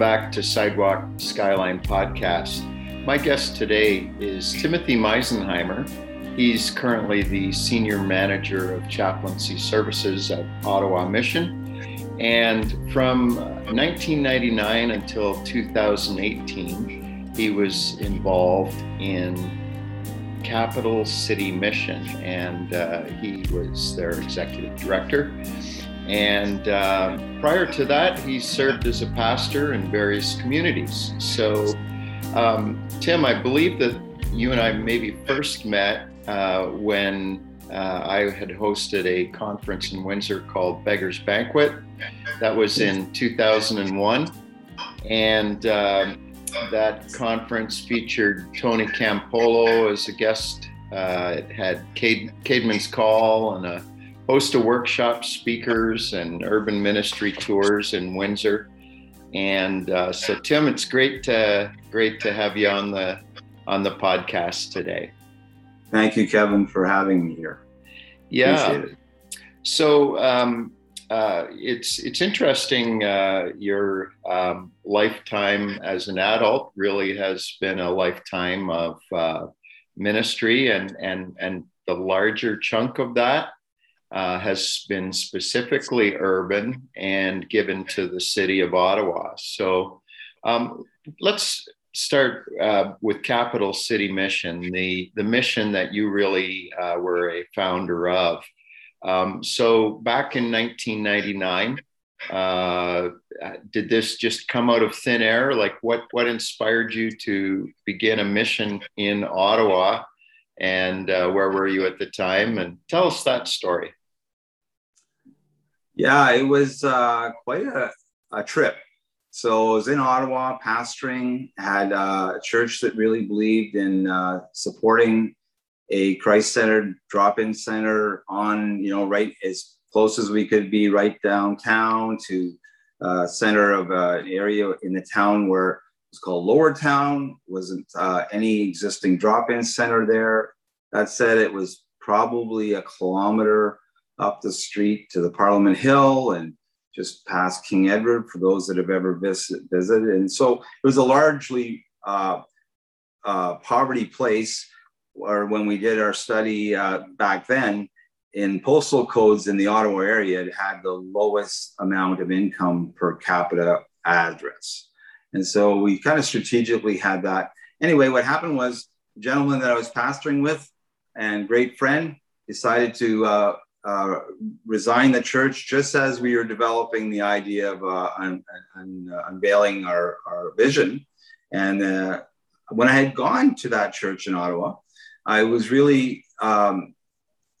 back to Sidewalk Skyline Podcast. My guest today is Timothy Meisenheimer. He's currently the Senior Manager of Chaplaincy Services at Ottawa Mission. And from 1999 until 2018, he was involved in Capital City Mission, and uh, he was their executive director. And uh, prior to that, he served as a pastor in various communities. So, um, Tim, I believe that you and I maybe first met uh, when uh, I had hosted a conference in Windsor called Beggar's Banquet. That was in 2001. And um, that conference featured Tony Campolo as a guest. Uh, it had Cade, Caedmon's Call and a host of workshops, speakers, and urban ministry tours in Windsor. And uh, so, Tim, it's great to great to have you on the on the podcast today. Thank you, Kevin, for having me here. Yeah. So um, uh, it's it's interesting. Uh, your um, lifetime as an adult really has been a lifetime of uh, ministry, and and and the larger chunk of that uh, has been specifically urban and given to the city of Ottawa. So um, let's start uh, with Capital City Mission, the, the mission that you really uh, were a founder of. Um, so back in 1999, uh, did this just come out of thin air? Like what, what inspired you to begin a mission in Ottawa? And uh, where were you at the time? And tell us that story. Yeah, it was uh, quite a, a, trip. So I was in Ottawa pastoring, had uh, a church that really believed in uh, supporting a Christ-centered drop-in center on, you know, right as close as we could be right downtown to uh, center of uh, an area in the town where it was called Lower Town. Wasn't uh, any existing drop-in center there. That said, it was probably a kilometer up the street to the Parliament Hill and just past King Edward for those that have ever visit, visited. And so it was a largely uh, uh, poverty place, or when we did our study uh, back then, in postal codes in the Ottawa area, it had the lowest amount of income per capita address. And so we kind of strategically had that. Anyway, what happened was, the gentleman that I was pastoring with and great friend decided to uh, resigned the church just as we were developing the idea of uh, un, un, uh, unveiling our, our vision. And uh, when I had gone to that church in Ottawa, I was really, um,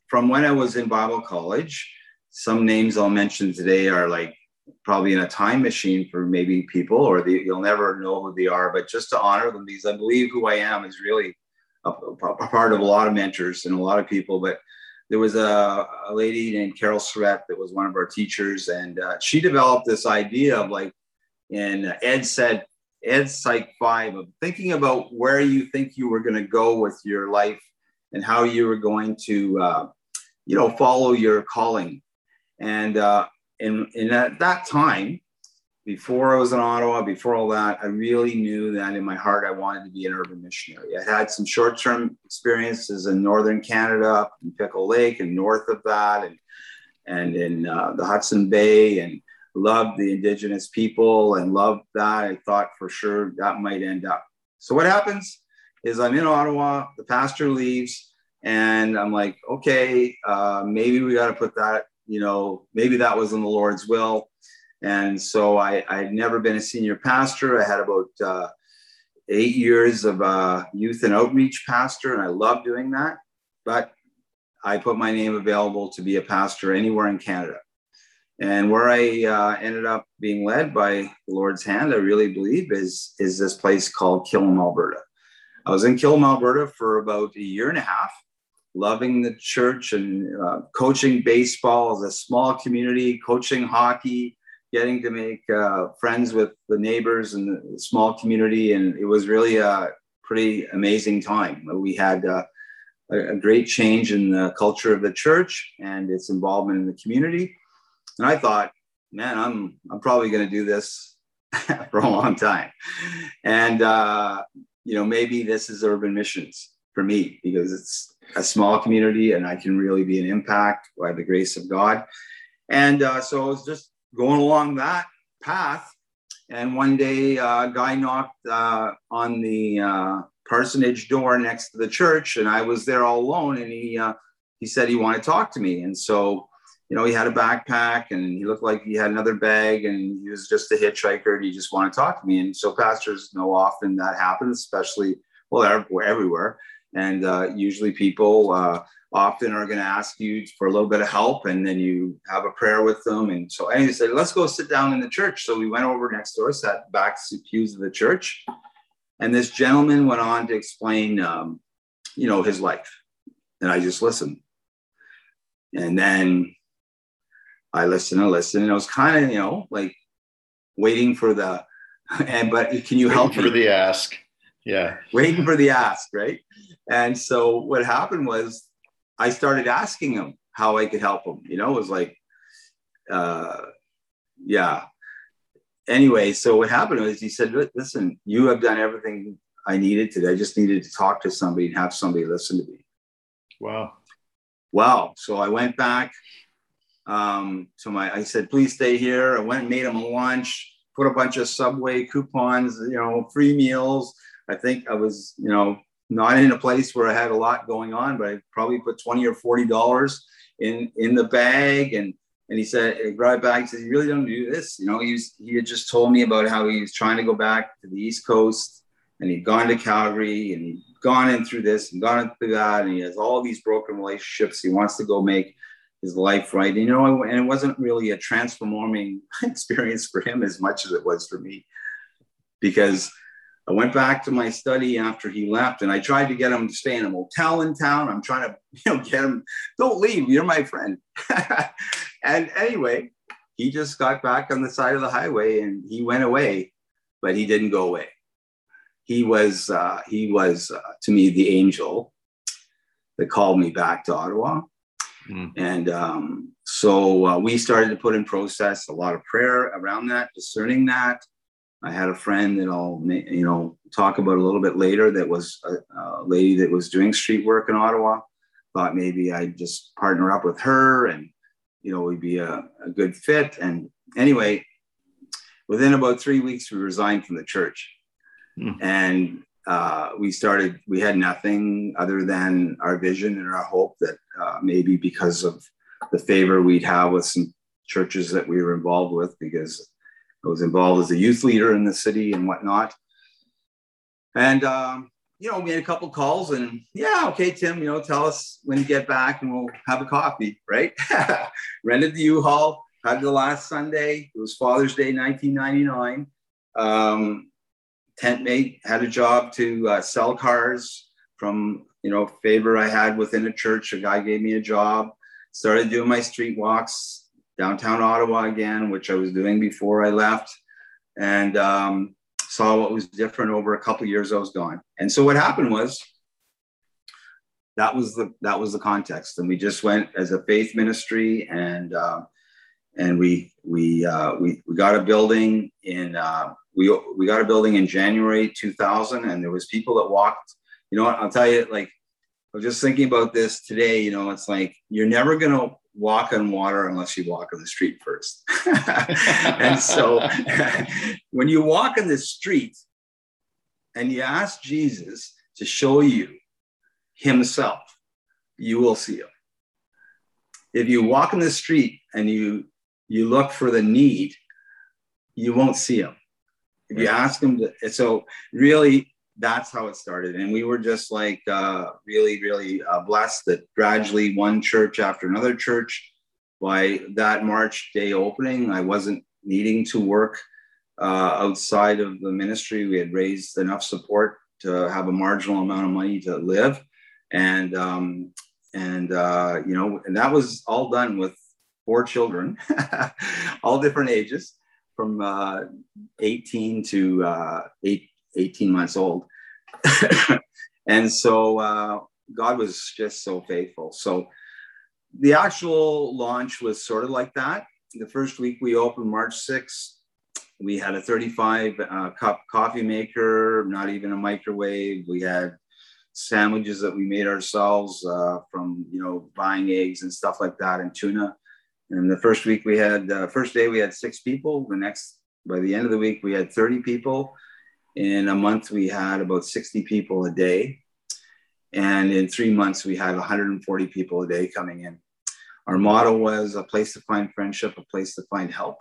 from when I was in Bible college, some names I'll mention today are like probably in a time machine for maybe people, or the, you'll never know who they are, but just to honor them because I believe who I am is really a, a part of a lot of mentors and a lot of people. But there was a, a lady named Carol Surratt that was one of our teachers, and uh, she developed this idea of like, and Ed said, Ed Psych 5, of thinking about where you think you were going to go with your life and how you were going to, uh, you know, follow your calling. And, uh, and, and at that time, before I was in Ottawa, before all that, I really knew that in my heart I wanted to be an urban missionary. I had some short term experiences in northern Canada, in Pickle Lake, and north of that, and, and in uh, the Hudson Bay, and loved the Indigenous people and loved that. I thought for sure that might end up. So, what happens is I'm in Ottawa, the pastor leaves, and I'm like, okay, uh, maybe we got to put that, you know, maybe that was in the Lord's will and so I, I'd never been a senior pastor. I had about uh, eight years of uh, youth and outreach pastor, and I love doing that. But I put my name available to be a pastor anywhere in Canada. And where I uh, ended up being led by the Lord's hand, I really believe, is, is this place called Killam, Alberta. I was in Killam, Alberta for about a year and a half, loving the church and uh, coaching baseball as a small community, coaching hockey, getting to make uh, friends with the neighbors and the small community. And it was really a pretty amazing time. We had uh, a, a, great change in the culture of the church and its involvement in the community. And I thought, man, I'm, I'm probably going to do this for a long time. And, uh, you know, maybe this is urban missions for me because it's a small community and I can really be an impact by the grace of God. And uh, so I was just going along that path. And one day, uh, a guy knocked uh, on the uh, parsonage door next to the church, and I was there all alone. And he uh, he said he wanted to talk to me. And so, you know, he had a backpack, and he looked like he had another bag, and he was just a hitchhiker, and he just wanted to talk to me. And so, pastors know often that happens, especially well, everywhere. And uh, usually, people uh, often are going to ask you for a little bit of help and then you have a prayer with them. And so anyway, said, let's go sit down in the church. So we went over next door, sat back to the pews of the church. And this gentleman went on to explain, um, you know, his life. And I just listened. And then I listened and listened. And I was kind of, you know, like waiting for the, and, but can you help for me? the ask? Yeah. Waiting for the ask, right? And so what happened was I started asking him how I could help him. You know, it was like, uh, yeah. Anyway, so what happened was he said, "Listen, you have done everything I needed to. I just needed to talk to somebody and have somebody listen to me." Wow. Wow. So I went back. Um, so my, I said, "Please stay here." I went and made him a lunch, put a bunch of Subway coupons, you know, free meals. I think I was, you know, not in a place where I had a lot going on, but I probably put 20 or 40 dollars in in the bag. And and he said, he brought it back. He said, You really don't do this. You know, he was he had just told me about how he was trying to go back to the East Coast and he'd gone to Calgary and he'd gone in through this and gone through that. And he has all these broken relationships. He wants to go make his life right. And, you know, and it wasn't really a transforming experience for him as much as it was for me because I went back to my study after he left and I tried to get him to stay in a motel in town. I'm trying to, you know, get him, don't leave, you're my friend. and anyway, he just got back on the side of the highway and he went away, but he didn't go away. He was, uh, he was uh, to me the angel that called me back to Ottawa. Mm. And um, so uh, we started to put in process a lot of prayer around that, discerning that. I had a friend that I'll you know talk about a little bit later that was a, a lady that was doing street work in Ottawa. Thought maybe I'd just partner up with her and you know we'd be a, a good fit. And anyway, within about three weeks we resigned from the church, mm. and uh, we started. We had nothing other than our vision and our hope that uh, maybe because of the favor we'd have with some churches that we were involved with because I was involved as a youth leader in the city and whatnot. And, um, you know, we made a couple calls and yeah, okay, Tim, you know, tell us when you get back and we'll have a coffee, right? Rented the U-Haul, had the last Sunday. It was Father's Day, 1999. Um, tent mate had a job to uh, sell cars from, you know, favor I had within a church. A guy gave me a job. Started doing my street walks, downtown Ottawa again, which I was doing before I left, and um, saw what was different over a couple years I was gone. And so what happened was that was the that was the context, and we just went as a faith ministry, and uh, and we we uh, we we got a building in uh, we we got a building in January 2000, and there was people that walked. You know what? I'll tell you, like I was just thinking about this today. You know, it's like you're never gonna walk on water unless you walk on the street first. and so when you walk on the street and you ask Jesus to show you himself, you will see him. If you walk in the street and you you look for the need, you won't see him. If you ask him to, so really that's how it started. And we were just like uh, really, really uh, blessed that gradually one church after another church, by that March day opening, I wasn't needing to work uh, outside of the ministry. We had raised enough support to have a marginal amount of money to live. And, um, and uh, you know, and that was all done with four children, all different ages from uh, 18 to uh, eight, 18 months old. and so uh, God was just so faithful. So the actual launch was sort of like that. The first week we opened March 6th, we had a 35 uh, cup coffee maker, not even a microwave. We had sandwiches that we made ourselves uh, from you know buying eggs and stuff like that and tuna. And the first week we had uh, first day we had six people. The next by the end of the week we had 30 people. In a month we had about 60 people a day. And in three months we had 140 people a day coming in. Our motto was a place to find friendship, a place to find help.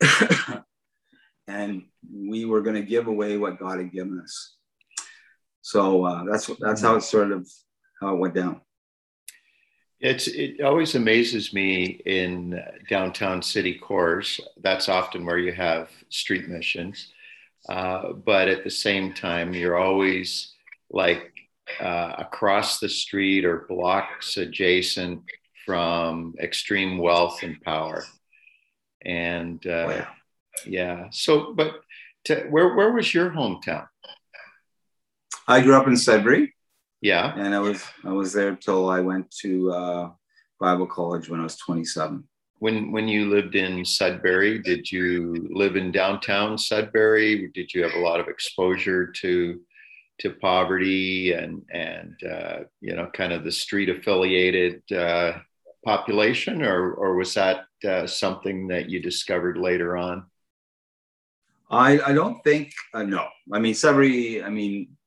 and we were going to give away what God had given us. So uh, that's that's how it sort of how it went down. It's it always amazes me in downtown city cores. That's often where you have street missions, uh, but at the same time, you're always like uh, across the street or blocks adjacent from extreme wealth and power. And uh, yeah. yeah. so but to, where where was your hometown? I grew up in Sudbury. Yeah. And I was I was there till I went to uh, Bible college when I was 27. When when you lived in Sudbury, did you live in downtown Sudbury? Did you have a lot of exposure to to poverty and and uh, you know kind of the street affiliated uh, population, or or was that uh, something that you discovered later on? I I don't think uh, no. I mean Sudbury. I mean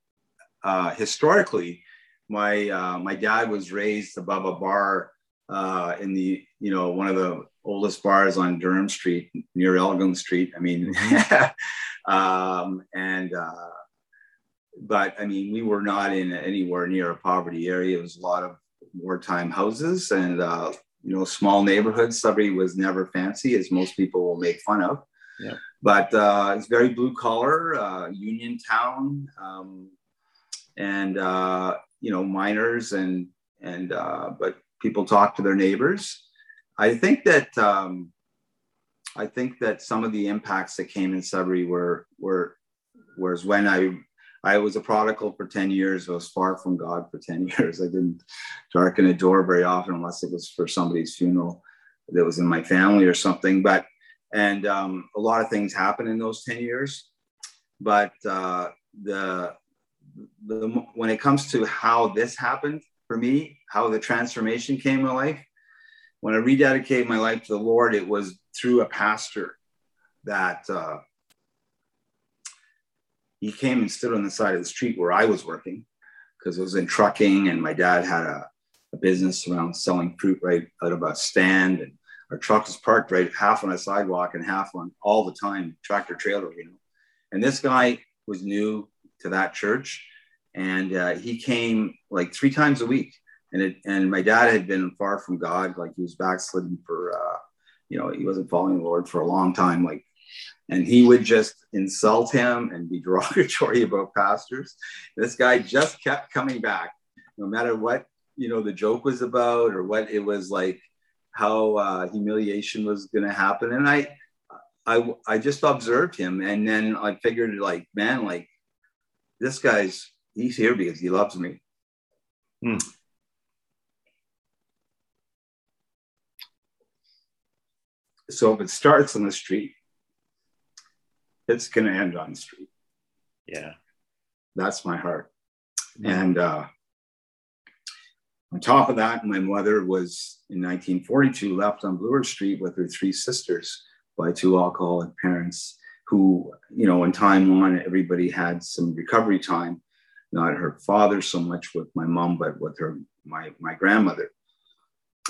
uh, historically, my uh, my dad was raised above a bar in the you know one of the oldest bars on Durham Street near Elgin Street. I mean, um, and uh, but I mean we were not in anywhere near a poverty area. It was a lot of wartime houses and uh, you know small neighborhoods. Sudbury was never fancy, as most people will make fun of. Yeah. But uh, it's very blue collar, uh, Union Town. Um, and uh, you know miners and and uh, but people talk to their neighbors. I think that um, I think that some of the impacts that came in Sudbury were were was when I I was a prodigal for 10 years. I was far from God for 10 years. I didn't darken a door very often unless it was for somebody's funeral that was in my family or something. But and um, a lot of things happened in those 10 years. But uh, the the, when it comes to how this happened for me, how the transformation came in my life, when I rededicated my life to the Lord, it was through a pastor that uh, he came and stood on the side of the street where I was working because I was in trucking and my dad had a, a, business around selling fruit right out of a stand and our truck was parked right half on a sidewalk and half on all the time tractor trailer, you know. And this guy was new to that church, and uh, he came like three times a week. And it, and my dad had been far from God, like he was backslidden for, uh, you know, he wasn't following the Lord for a long time, like, and he would just insult him and be derogatory about pastors. This guy just kept coming back, no matter what you know the joke was about or what it was like, how uh, humiliation was going to happen. And I, I, I just observed him, and then I figured, like, man, like this guy's he's here because he loves me. Hmm. So if it starts on the street, it's going to end on the street. Yeah. That's my heart. And uh, on top of that, my mother was in 1942 left on Bloor Street with her three sisters by two alcoholic parents who, you know, in time one, everybody had some recovery time, not her father so much with my mom, but with her, my, my grandmother.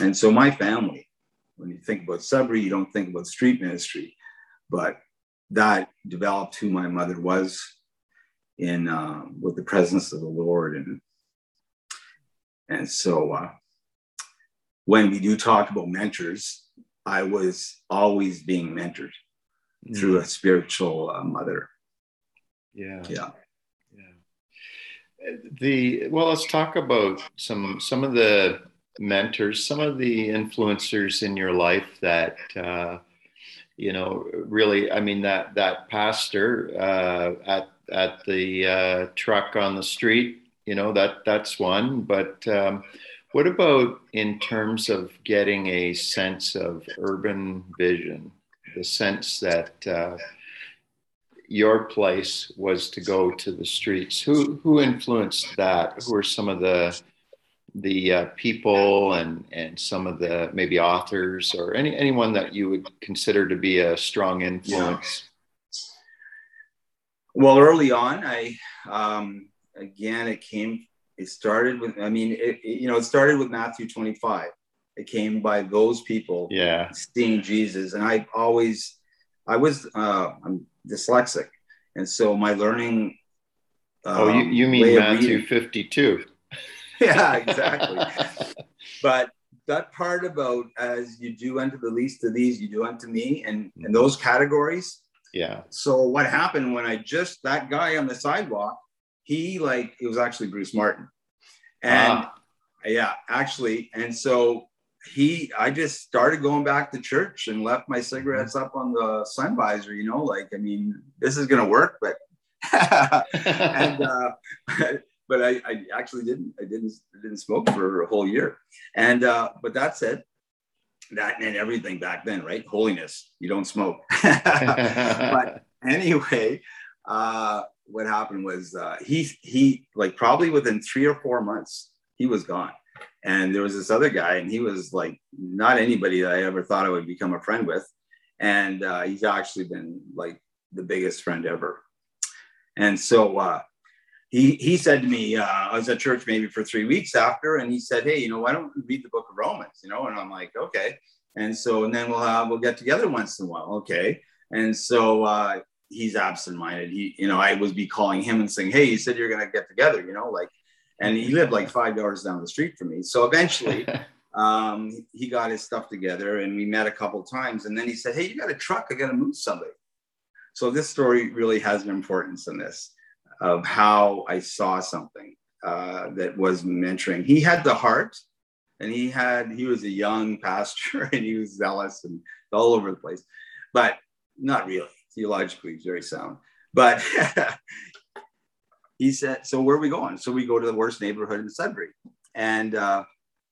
And so my family, when you think about Sudbury, you don't think about street ministry, but that developed who my mother was in uh, with the presence of the Lord. And, and so uh, when we do talk about mentors, I was always being mentored mm. through a spiritual uh, mother. Yeah. Yeah. Yeah. The well, let's talk about some some of the mentors, some of the influencers in your life that uh, you know really. I mean that that pastor uh, at at the uh, truck on the street. You know that that's one, but. Um, what about in terms of getting a sense of urban vision? the sense that uh, your place was to go to the streets. Who who influenced that? Who are some of the the uh, people and and some of the maybe authors or any anyone that you would consider to be a strong influence? Yeah. Well, early on, I um, again it came. It started with. I mean, it, it, you know, it started with Matthew twenty five. It came by those people. Yeah, seeing Jesus, and I always, I was, uh, I'm dyslexic, and so my learning. Um, oh, you, you mean Matthew fifty two? yeah, exactly. but that part about as you do unto the least of these, you do unto me, and and mm-hmm. those categories. Yeah. So what happened when I just that guy on the sidewalk, he like it was actually Bruce Martin, and ah. yeah, actually, and so he I just started going back to church and left my cigarettes up on the sun visor. You know, like I mean, this is gonna work, but and uh, but I, I actually didn't. I didn't I didn't smoke for a whole year. And uh, but that said, that and everything back then, right? Holiness, you don't smoke. but anyway, uh, what happened was uh, he he like probably within three or four months he was gone. And there was this other guy, and he was like not anybody that I ever thought I would become a friend with. And uh, he's actually been like the biggest friend ever. And so uh, he he said to me, uh, I was at church maybe for three weeks after, and he said, "Hey, you know, why don't we read the Book of Romans?" You know, and I'm like, "Okay." And so, and then we'll have we'll get together once in a while, okay? And so uh, he's absent-minded. He, you know, I would be calling him and saying, "Hey, you said you're gonna get together," you know, like, and he lived like five yards down the street from me. So eventually. Um, he got his stuff together and we met a couple times and then he said hey you got a truck i got to move somebody so this story really has an importance in this of how I saw something uh, that was mentoring. He had the heart, and he had he was a young pastor, and he was zealous and all over the place, but not really theologically. Very sound, but. he said, "So where are we going?" So we go to the worst neighborhood in Sudbury, and uh,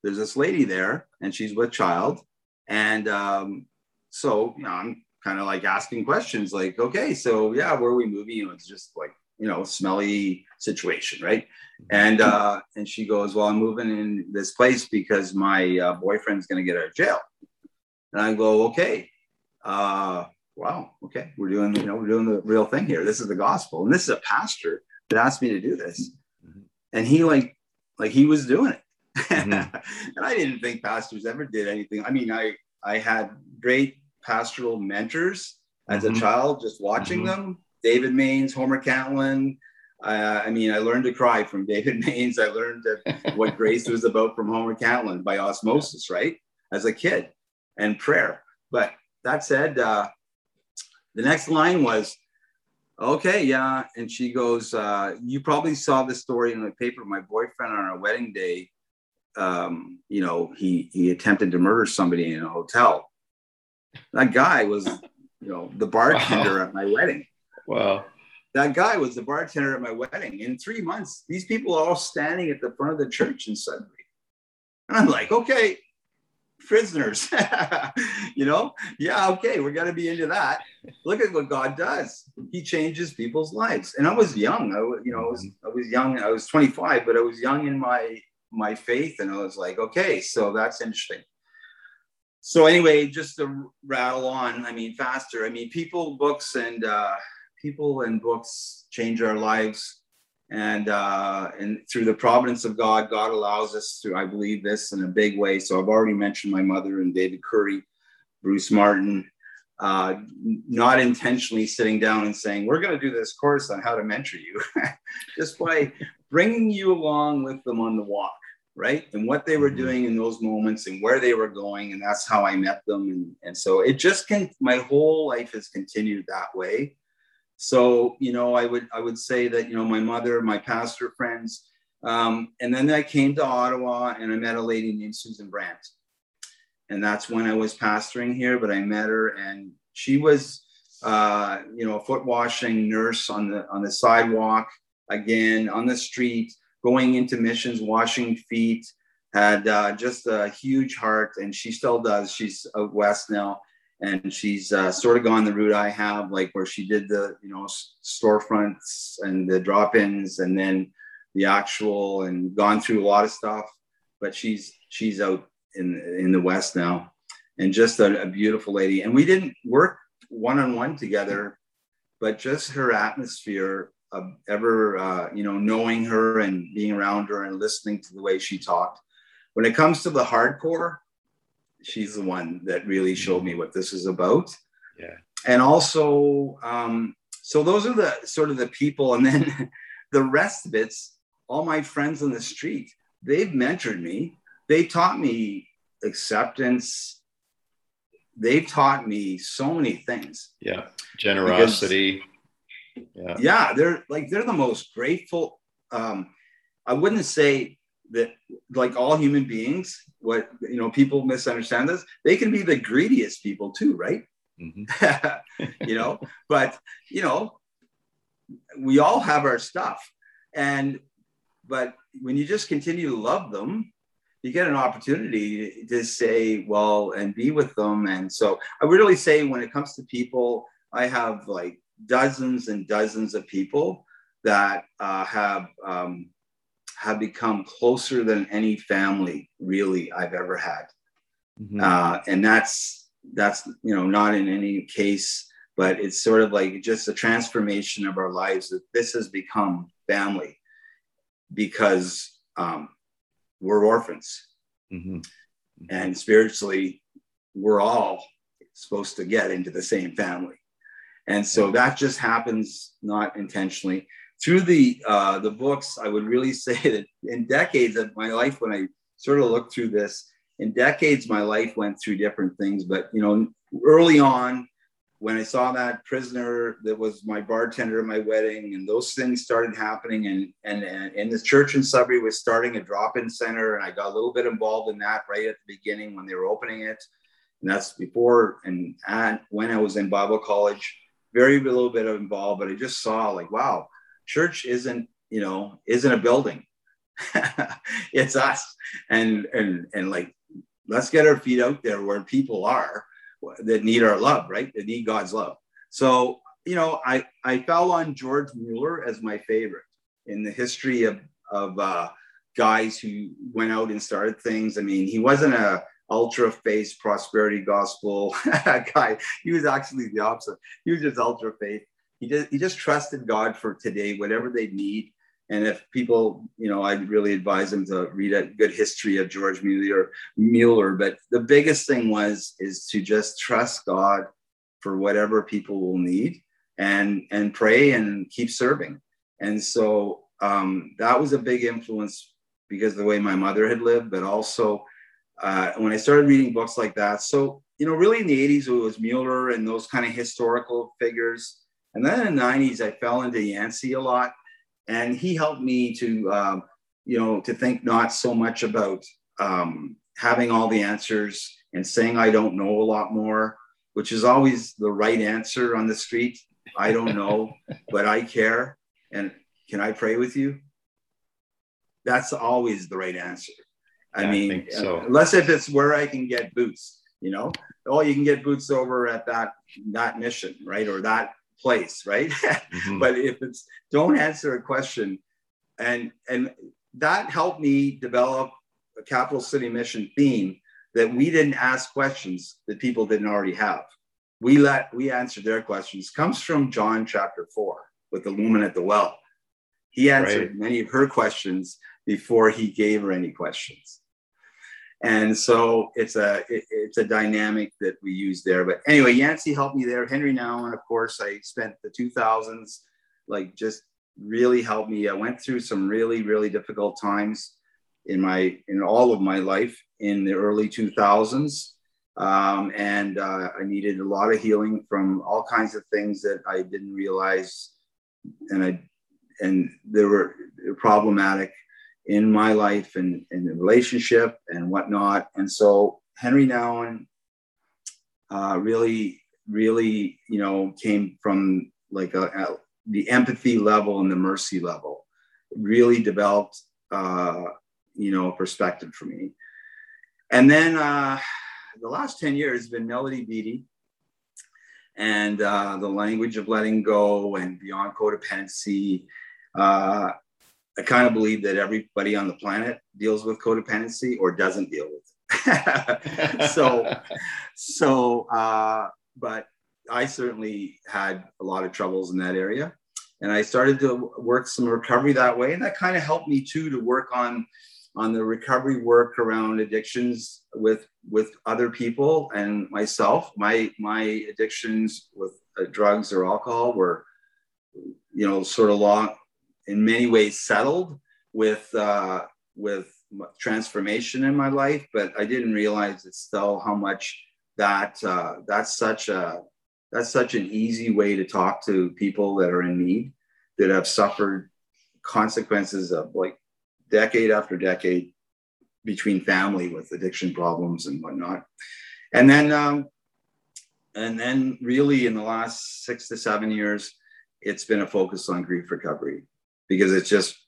there's this lady there, and she's with child, and um, so you know, I'm kind of like asking questions, like, "Okay, so yeah, where are we moving?" You know, it's just like you know, smelly situation, right? And uh, and she goes, "Well, I'm moving in this place because my uh, boyfriend's going to get out of jail." And I go, "Okay, uh, wow, okay, we're doing, you know, we're doing the real thing here. This is the gospel, and this is a pastor that asked me to do this, mm-hmm. and he like, like he was doing it, mm-hmm. and I didn't think pastors ever did anything. I mean, I I had great pastoral mentors as mm-hmm. a child, just watching mm-hmm. them David Mains, Homer Catlin. Uh, I mean, I learned to cry from David Mains. I learned what grace was about from Homer Catlin by osmosis, right? As a kid and prayer. But that said, uh, the next line was, okay, yeah. And she goes, uh, you probably saw the story in the paper. My boyfriend on our wedding day, um, you know, he, he attempted to murder somebody in a hotel. That guy was, you know, the bartender wow. at my wedding. Wow. That guy was the bartender at my wedding. In three months, these people are all standing at the front of the church in Sudbury. And I'm like, okay, prisoners, you know? Yeah, okay, we're going to be into that. Look at what God does. He changes people's lives. And I was young. I was, you know, I was, I was young. I was 25, but I was young in my my faith. And I was like, okay, so that's interesting so anyway just to rattle on i mean faster i mean people books and uh, people and books change our lives. And, uh, and through the providence of God, God allows us to, I believe this in a big way. So I've already mentioned my mother and David Curry, Bruce Martin, uh, not intentionally sitting down and saying, we're going to do this course on how to mentor you, just by bringing you along with them on the walk, right? And what they were mm-hmm. doing in those moments and where they were going. And that's how I met them. And, and so it just can, my whole life has continued that way. So, you know, I would I would say that, you know, my mother, my pastor friends, um, and then I came to Ottawa and I met a lady named Susan Brandt. And that's when I was pastoring here, but I met her and she was, uh, you know, a foot washing nurse on the on the sidewalk, again on the street, going into missions, washing feet, had uh, just a huge heart, and she still does. She's out west now, and she's uh, sort of gone the route I have, like where she did the you know storefronts and the drop-ins, and then the actual, and gone through a lot of stuff. But she's she's out in in the West now, and just a, a beautiful lady. And we didn't work one on one together, but just her atmosphere of ever uh, you know knowing her and being around her and listening to the way she talked. When it comes to the hardcore, she's the one that really showed me what this is about. Yeah. And also, um, so those are the sort of the people, and then the rest of it's all my friends on the street. They've mentored me. They taught me acceptance. They've taught me so many things. Yeah. Generosity. Because, yeah. Yeah. They're like, they're the most grateful. Um, I wouldn't say that like all human beings what you know people misunderstand this they can be the greediest people too right? Mm-hmm. you know but you know we all have our stuff. And but when you just continue to love them you get an opportunity to say well and be with them. And so i would really say when it comes to people i have like dozens and dozens of people that uh, have um, have become closer than any family really I've ever had. Mm-hmm. Uh, and that's that's you know not in any case, but it's sort of like just a transformation of our lives that this has become family because um, we're orphans, mm-hmm. Mm-hmm. and spiritually we're all supposed to get into the same family, and so that just happens not intentionally through the uh, the books, I would really say that in decades of my life, when I sort of looked through this, in decades my life went through different things. But you know, early on, when I saw that prisoner that was my bartender at my wedding, and those things started happening, and and and, the church in Sudbury was starting a drop-in center, and I got a little bit involved in that right at the beginning when they were opening it, and that's before and at, when I was in Bible college. Very little bit of involved, but I just saw like, wow, church isn't you know isn't a building. It's us. And and and like let's get our feet out there where people are that need our love right? That need god's love. So you know i i fell on george mueller as my favorite in the history of of uh, guys who went out and started things. I mean he wasn't a ultra faith prosperity gospel guy. He was actually the opposite. He was just ultra faith he just he just trusted God for today, whatever they need. And if people, you know, I'd really advise them to read a good history of George Mueller. Mueller. But the biggest thing was is to just trust God for whatever people will need, and and pray and keep serving. And so um, that was a big influence because the way my mother had lived, but also uh, when I started reading books like that. So you know, really in the '80s, it was Mueller and those kind of historical figures and then in the 90s, I fell into Yancey a lot. And he helped me to, um, you know, to think not so much about um, having all the answers and saying I don't know a lot more, which is always the right answer on the street. I don't know, but I care. And can I pray with you? That's always the right answer. I yeah, mean, I so. unless if it's where I can get boots, you know, oh, you can get boots over at that that mission, right, or that place, right? Mm-hmm. but if it's don't answer a question, and and that helped me develop a capital city mission theme that we didn't ask questions that people didn't already have. We let we answered their questions. Comes from John chapter four with the woman at the well. He answered right. many of her questions before he gave her any questions and so it's a it, it's a dynamic that we use there. But anyway yancey helped me there. Henry Nouwen, and of course i spent the 2000s like just really helped me. I went through some really really difficult times in my in all of my life in the early 2000s um, and uh, i needed a lot of healing from all kinds of things that i didn't realize. And i and they were problematic in my life and in the relationship and whatnot. And so Henry Nouwen uh, really, really, you know, came from like a, a, the empathy level and the mercy level. really developed, uh, you know, perspective for me. And then uh, the last 10 years has been Melody Beattie. and uh, the language of letting go and beyond codependency. Uh, I kind of believe that everybody on the planet deals with codependency or doesn't deal with it. so, so, uh, but I certainly had a lot of troubles in that area. And I started to work some recovery that way. And that kind of helped me too to work on on the recovery work around addictions with with other people and myself my my addictions with uh, drugs or alcohol were you know sort of long in many ways settled with uh, with transformation in my life but i didn't realize it's still how much that uh, that's such a that's such an easy way to talk to people that are in need that have suffered consequences of like decade after decade between family with addiction problems and whatnot. And then, um, and then really in the last six to seven years, it's been a focus on grief recovery because it's just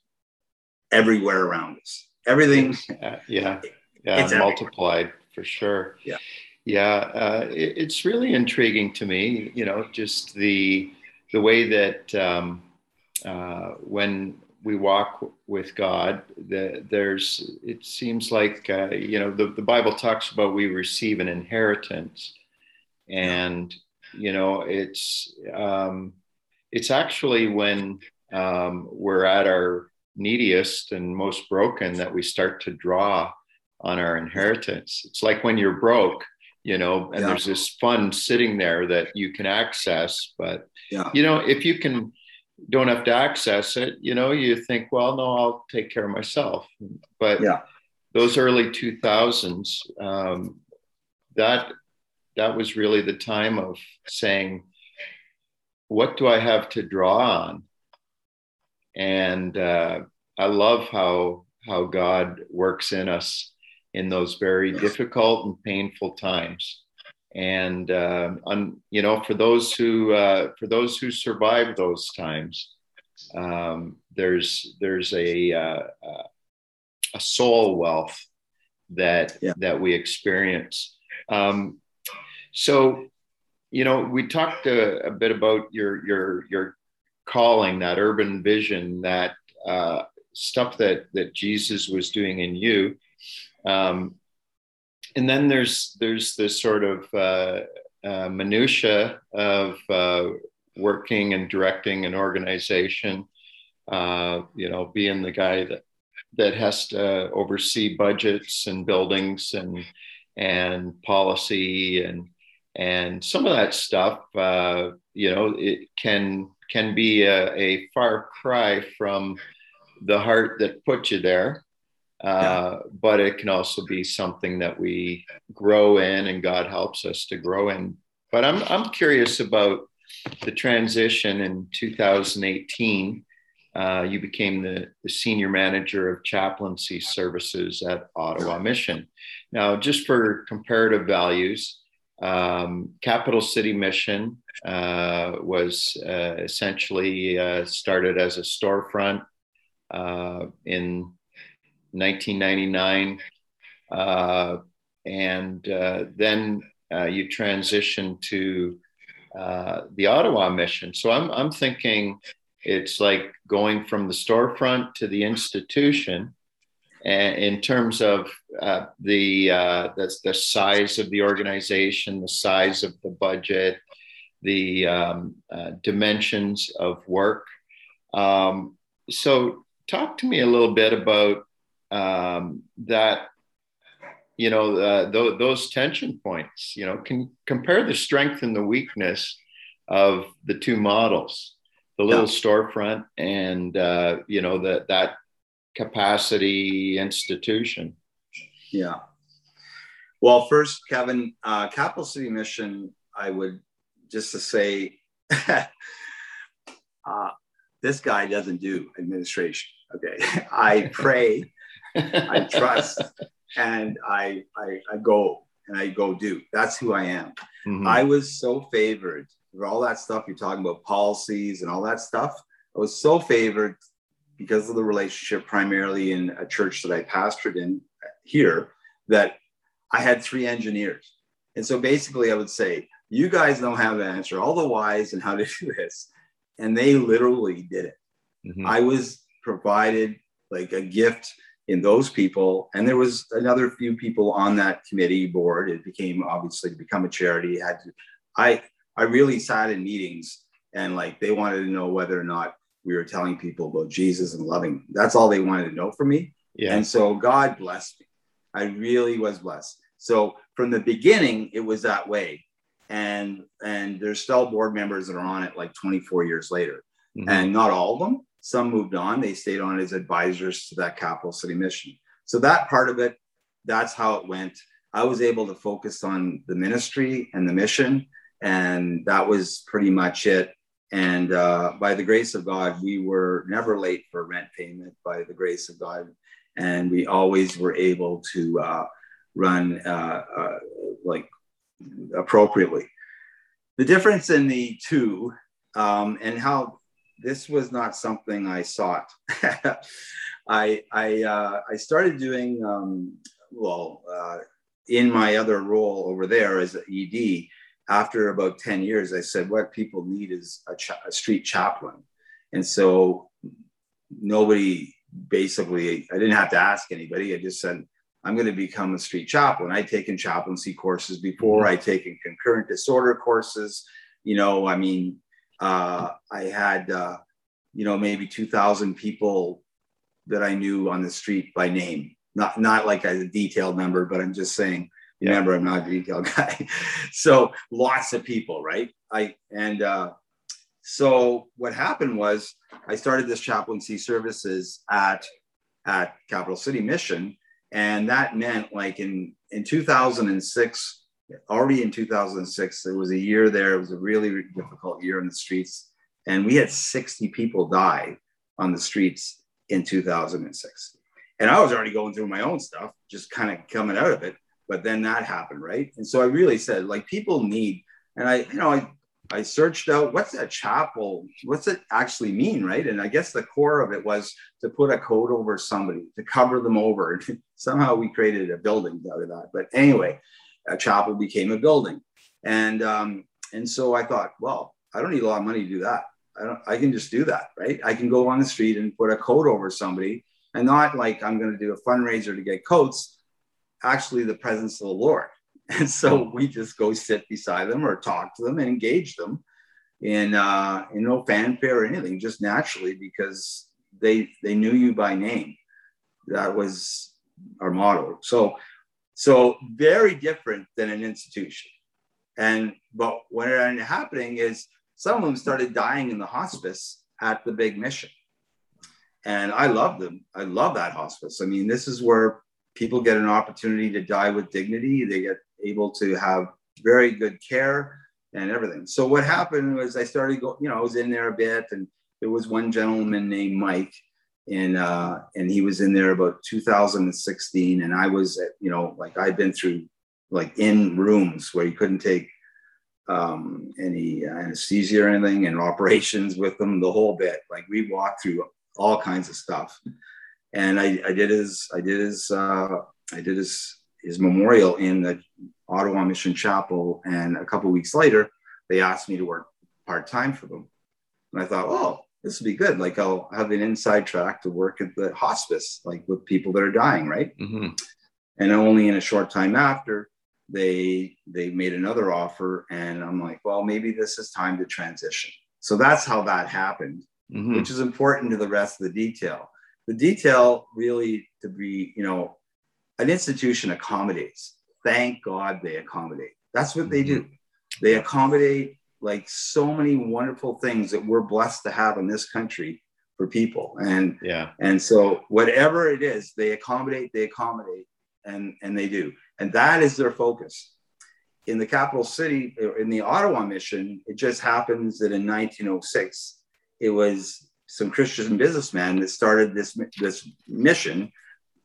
everywhere around us. Everything. Uh, yeah. Yeah. multiplied for sure. Yeah. Yeah. Uh, it, it's really intriguing to me, you know, just the, the way that um, uh, when we walk with God, the, there's it seems like uh, you know the, the Bible talks about we receive an inheritance, and you know it's um, it's actually when um, we're at our neediest and most broken that we start to draw on our inheritance. It's like when you're broke, you know, and yeah. there's this fund sitting there that you can access, but yeah. you know if you can don't have to access it, you know, you think, well, no, I'll take care of myself. But yeah. those early 2000s, um, that that was really the time of saying, what do I have to draw on? And uh, I love how how God works in us in those very difficult and painful times and uh, on, you know for those who uh, for those who survive those times um, there's there's a uh, uh, a soul wealth that yeah. that we experience um, so you know we talked a, a, bit about your your your calling that urban vision that uh, stuff that that jesus was doing in you um, and then there's there's this sort of uh, uh, minutia of uh, working and directing an organization. Uh, you know, being the guy that that has to oversee budgets and buildings and and policy and and some of that stuff. Uh, you know, it can can be a, a far cry from the heart that put you there uh, but it can also be something that we grow in and God helps us to grow in. But I'm, I'm curious about the transition in 2018. Uh, you became the, the, senior manager of chaplaincy services at Ottawa Mission. Now, just for comparative values, um, Capital City Mission uh, was uh, essentially uh, started as a storefront uh, in 1999. Uh, and uh, then you transition to the Ottawa mission. So I'm, I'm thinking it's like going from the storefront to the institution and in terms of uh, the, uh, the, the size of the organization, the size of the budget, the um, dimensions of work. Um, so talk to me a little bit about um, that you know uh, th- those tension points you know can compare the strength and the weakness of the two models the little yeah. storefront and uh, you know that that capacity institution yeah well first kevin uh, capital city mission i would just to say uh, this guy doesn't do administration okay i pray I trust, and I, I, I go and I go do. That's who I am. Mm-hmm. I was so favored for all that stuff you're talking about, policies and all that stuff. I was so favored because of the relationship, primarily in a church that I pastored in here, that I had three engineers. And so basically, I would say, you guys don't have the answer, all the whys and how to do this. And they literally did it. Mm-hmm. I was provided like a gift in those people. And there was another few people on that committee board. It became obviously to become a charity. Had to, I I really sat in meetings and like they wanted to know whether or not we were telling people about Jesus and loving. That's all they wanted to know from me. Yeah. And so God blessed me. I really was blessed. So from the beginning, it was that way. And and there's still board members that are on it like 24 years later. Mm-hmm. And not all of them. Some moved on. They stayed on as advisors to that capital city mission. So that part of it, that's how it went. I was able to focus on the ministry and the mission. And that was pretty much it. And uh, by the grace of God, we were never late for rent payment by the grace of God. And we always were able to uh, run uh, uh, like appropriately. The difference in the two um, and how this was not something I sought. I, I, uh, I started doing, um, well, uh, in my other role over there as ED, after about 10 years, I said, what people need is a, cha- a street chaplain. And so nobody basically, I didn't have to ask anybody. I just said, I'm going to become a street chaplain. I'd taken chaplaincy courses before, mm-hmm. I'd taken concurrent disorder courses. You know, I mean, uh, I had, uh, you know, maybe 2,000 people that I knew on the street by name. Not, not like a detailed number, but I'm just saying yeah. Remember, I'm not a detail guy. so lots of people, right? I and uh, so what happened was I started this chaplaincy services at at Capital City Mission, and that meant like in in 2006, already in 2006, it was a year there. It was a really, difficult year in the streets, and we had 60 people die on the streets in 2006. And I was already going through my own stuff, just kind of coming out of it but then that happened right and so i really said like people need and i you know i i searched out what's a chapel what's it actually mean right? And i guess the core of it was to put a coat over somebody to cover them over. Somehow we created a building out of that. But anyway a chapel became a building. And um and so i thought well i don't need a lot of money to do that. I don't i can just do that right? I can go on the street and put a coat over somebody and not like i'm going to do a fundraiser to get coats. Actually the presence of the Lord. And so we just go sit beside them or talk to them and engage them in, uh, in no fanfare or anything, just naturally because they they knew you by name. That was our motto. So so very different than an institution. And but what ended up happening is some of them started dying in the hospice at the big mission. And I love them. I love that hospice. I mean, this is where people get an opportunity to die with dignity. They get able to have very good care and everything. So what happened was I started going, you know, I was in there a bit and there was one gentleman named Mike and uh, and he was in there about 2016 and I was at, you know like I'd been through like in rooms where you couldn't take um, any anesthesia or anything and operations with them the whole bit like we walked through all kinds of stuff and I, I did his I did his uh, I did his his memorial in the Ottawa Mission Chapel, and a couple weeks later, they asked me to work part time for them, and I thought, oh, this would be good. Like I'll have an inside track to work at the hospice, like with people that are dying, right? Mm-hmm. And only in a short time after, they they made another offer, and I'm like, well, maybe this is time to transition. So that's how that happened, mm-hmm. which is important to the rest of the detail the detail really to be, you know, an institution accommodates. Thank God they accommodate. That's what they do. Mm-hmm. They accommodate like so many wonderful things that we're blessed to have in this country for people. And yeah, and so whatever it is, they accommodate, they accommodate, and and they do. And that is their focus. In the capital city, in the Ottawa mission, it just happens that in 1906, it was some Christian businessmen that started this this mission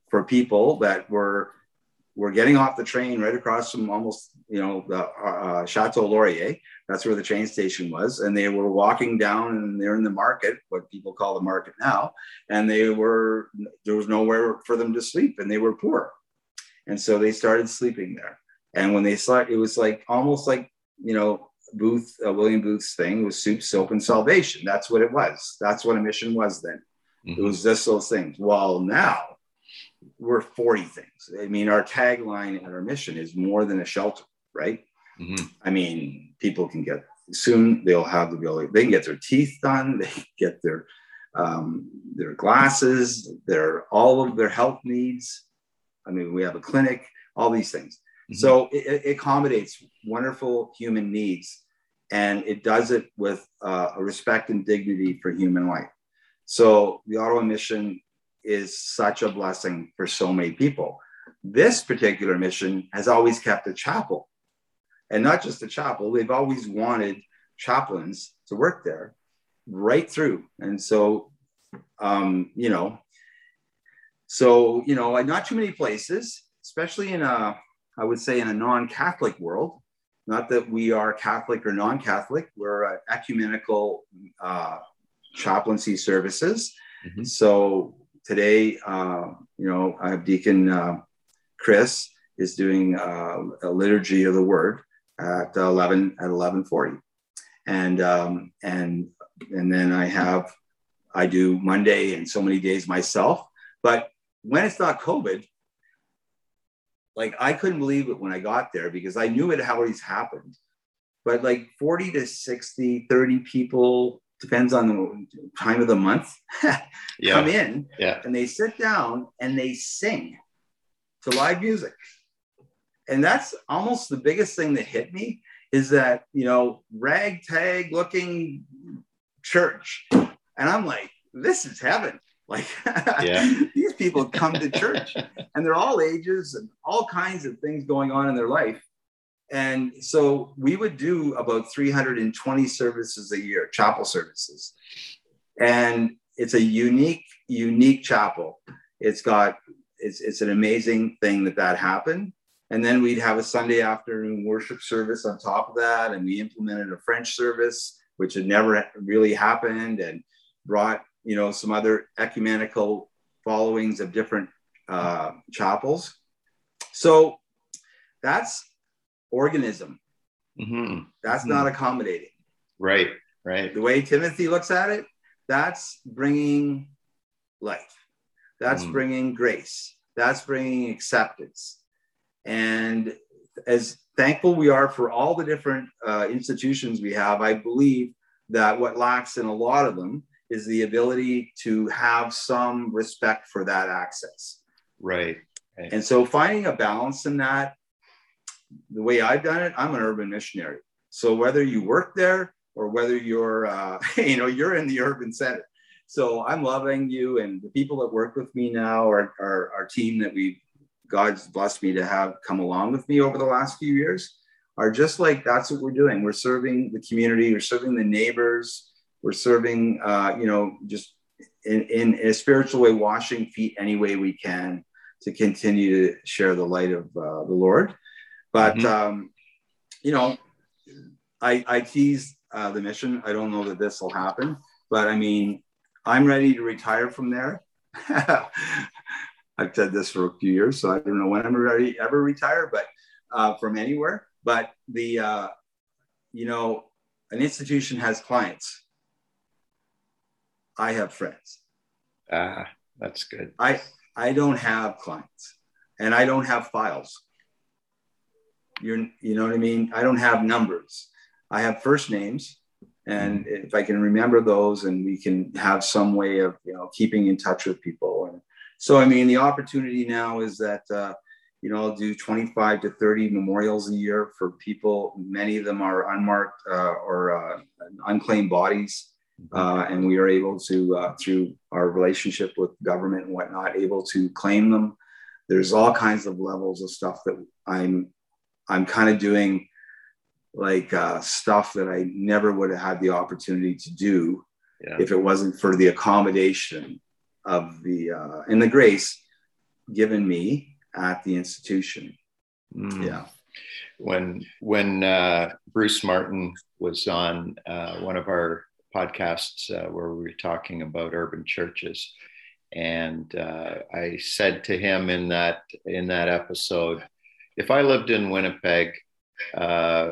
for people that were were getting off the train right across from almost you know the uh, Chateau Laurier. That's where the train station was, and they were walking down, and they're in the market, what people call the market now, and they were there was nowhere for them to sleep, and they were poor, and so they started sleeping there. And when they saw it was like almost like you know, Booth, uh, William Booth's thing was soup, soap, and salvation. That's what it was. That's what a mission was then. Mm-hmm. It was just those things. Well, now we're 40 things. I mean, our tagline and our mission is more than a shelter, right? Mm-hmm. I mean, people can get soon they'll have the ability, they can get their teeth done, they get their um, their glasses, their all of their health needs. I mean, we have a clinic, all these things. Mm-hmm. So it, it, accommodates wonderful human needs, and it does it with uh, a respect and dignity for human life. So the Ottawa mission is such a blessing for so many people. This particular mission has always kept a chapel, and not just a chapel. They've always wanted chaplains to work there right through. And so, um, you know, so, you know, not too many places, especially in a, I would say in a non-Catholic world, not that we are Catholic or non-Catholic, we're ecumenical uh, chaplaincy services. Mm-hmm. So today, uh, you know, I have Deacon uh, Chris is doing uh, a liturgy of the word at 11 at 1140 and um, and and then I have I do Monday and so many days myself. But when it's not COVID, like I couldn't believe it when I got there because I knew it had always happened. But like 40 to 60, 30 people, depends on the time of the month, yeah. come in yeah. and they sit down and they sing to live music. And that's almost the biggest thing that hit me is that, you know, ragtag looking church. And I'm like, this is heaven. Like yeah. People come to church and they're all ages and all kinds of things going on in their life. And so we would do about 320 services a year, chapel services. And it's a unique, unique chapel. It's got, it's, it's an amazing thing that that happened. And then we'd have a Sunday afternoon worship service on top of that. And we implemented a French service which had never really happened and brought you know some other ecumenical followings of different uh, chapels. So that's organism. Mm-hmm. that's mm-hmm. not accommodating. Right right. The way timothy looks at it that's bringing life. That's mm. bringing grace. That's bringing acceptance. And as thankful we are for all the different uh, institutions we have, I believe that what lacks in a lot of them is the ability to have some respect for that access. Right. right. And so finding a balance in that, the way I've done it, I'm an urban missionary. So whether you work there or whether you're, uh, you know, you're in the urban center. So I'm loving you and the people that work with me now are our, our team that we God's blessed me to have come along with me over the last few years are just like that's what we're doing. We're serving the community, we're serving the neighbors, we're serving, uh, you know, just in, in a spiritual way, washing feet any way we can to continue to share the light of uh, the Lord. But, mm-hmm. um, you know, I, I tease uh, the mission. I don't know that this will happen, but I mean, I'm ready to retire from there. I've said this for a few years, so I don't know when I'm ready ever retire, but uh, from anywhere. But the uh, you know, an institution has clients. I have friends. Ah, that's good. I I don't have clients, and I don't have files. You're you know what I mean. I don't have numbers. I have first names, and if I can remember those, and we can have some way of you know keeping in touch with people and so, I mean, the opportunity now is that, uh, you know, I'll do 25 to 30 memorials a year for people. Many of them are unmarked uh, or uh, unclaimed bodies. Uh, and we are able to, uh, through our relationship with government and whatnot, able to claim them. There's all kinds of levels of stuff that I'm, I'm kind of doing like uh, stuff that I never would have had the opportunity to do yeah. if it wasn't for the accommodation of the uh, and the grace given me at the institution. Mm. Yeah. When when uh, Bruce Martin was on uh, one of our podcasts uh, where we were talking about urban churches, and uh, I said to him in that in that episode, if I lived in Winnipeg, uh,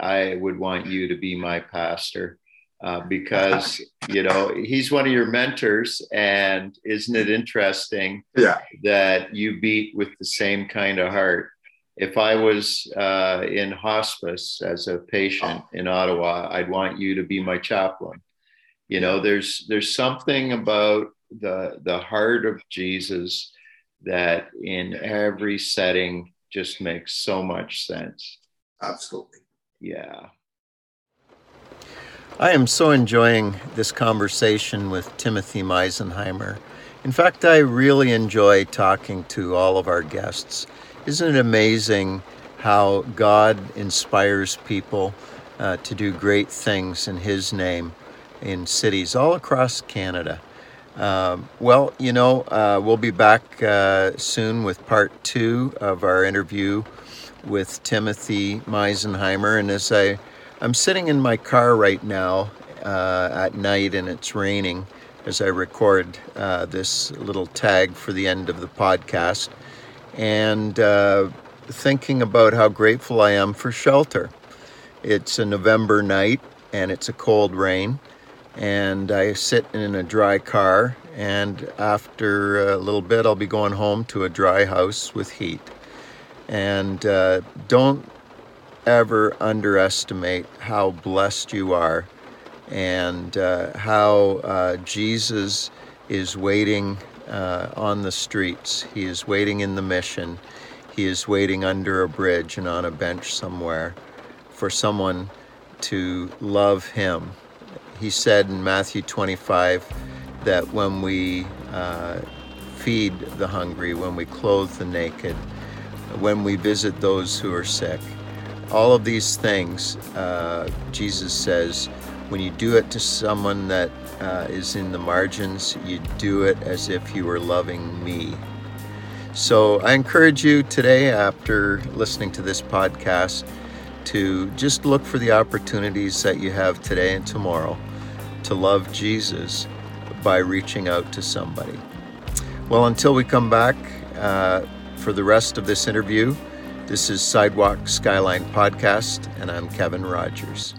I would want you to be my pastor uh, because you know he's one of your mentors, and isn't it interesting? Yeah. that you beat with the same kind of heart. If I was uh, in hospice as a patient in Ottawa, I'd want you to be my chaplain. You know, there's there's something about the the heart of Jesus that in every setting just makes so much sense. Absolutely. Yeah. I am so enjoying this conversation with Timothy Meisenheimer. In fact, I really enjoy talking to all of our guests. Isn't it amazing how God inspires people uh, to do great things in His name in cities all across Canada? Um, well, you know, uh, we'll be back uh, soon with part two of our interview with Timothy Meisenheimer. And as I, I'm sitting in my car right now uh, at night and it's raining as I record uh, this little tag for the end of the podcast and uh, thinking about how grateful I am for shelter. It's a November night and it's a cold rain and I sit in a dry car. And after a little bit, I'll be going home to a dry house with heat. And uh, don't ever underestimate how blessed you are and uh, how uh, Jesus is waiting uh, on the streets. He is waiting in the mission. He is waiting under a bridge and on a bench somewhere for someone to love him he said in Matthew 25 that when we uh, feed the hungry, when we clothe the naked, when we visit those who are sick, all of these things, uh, Jesus says, when you do it to someone that uh, is in the margins, you do it as if you were loving me. So I encourage you today, after listening to this podcast, to just look for the opportunities that you have today and tomorrow to love Jesus by reaching out to somebody. Well, until we come back uh, for the rest of this interview, this is Sidewalk Skyline Podcast, and I'm Kevin Rogers.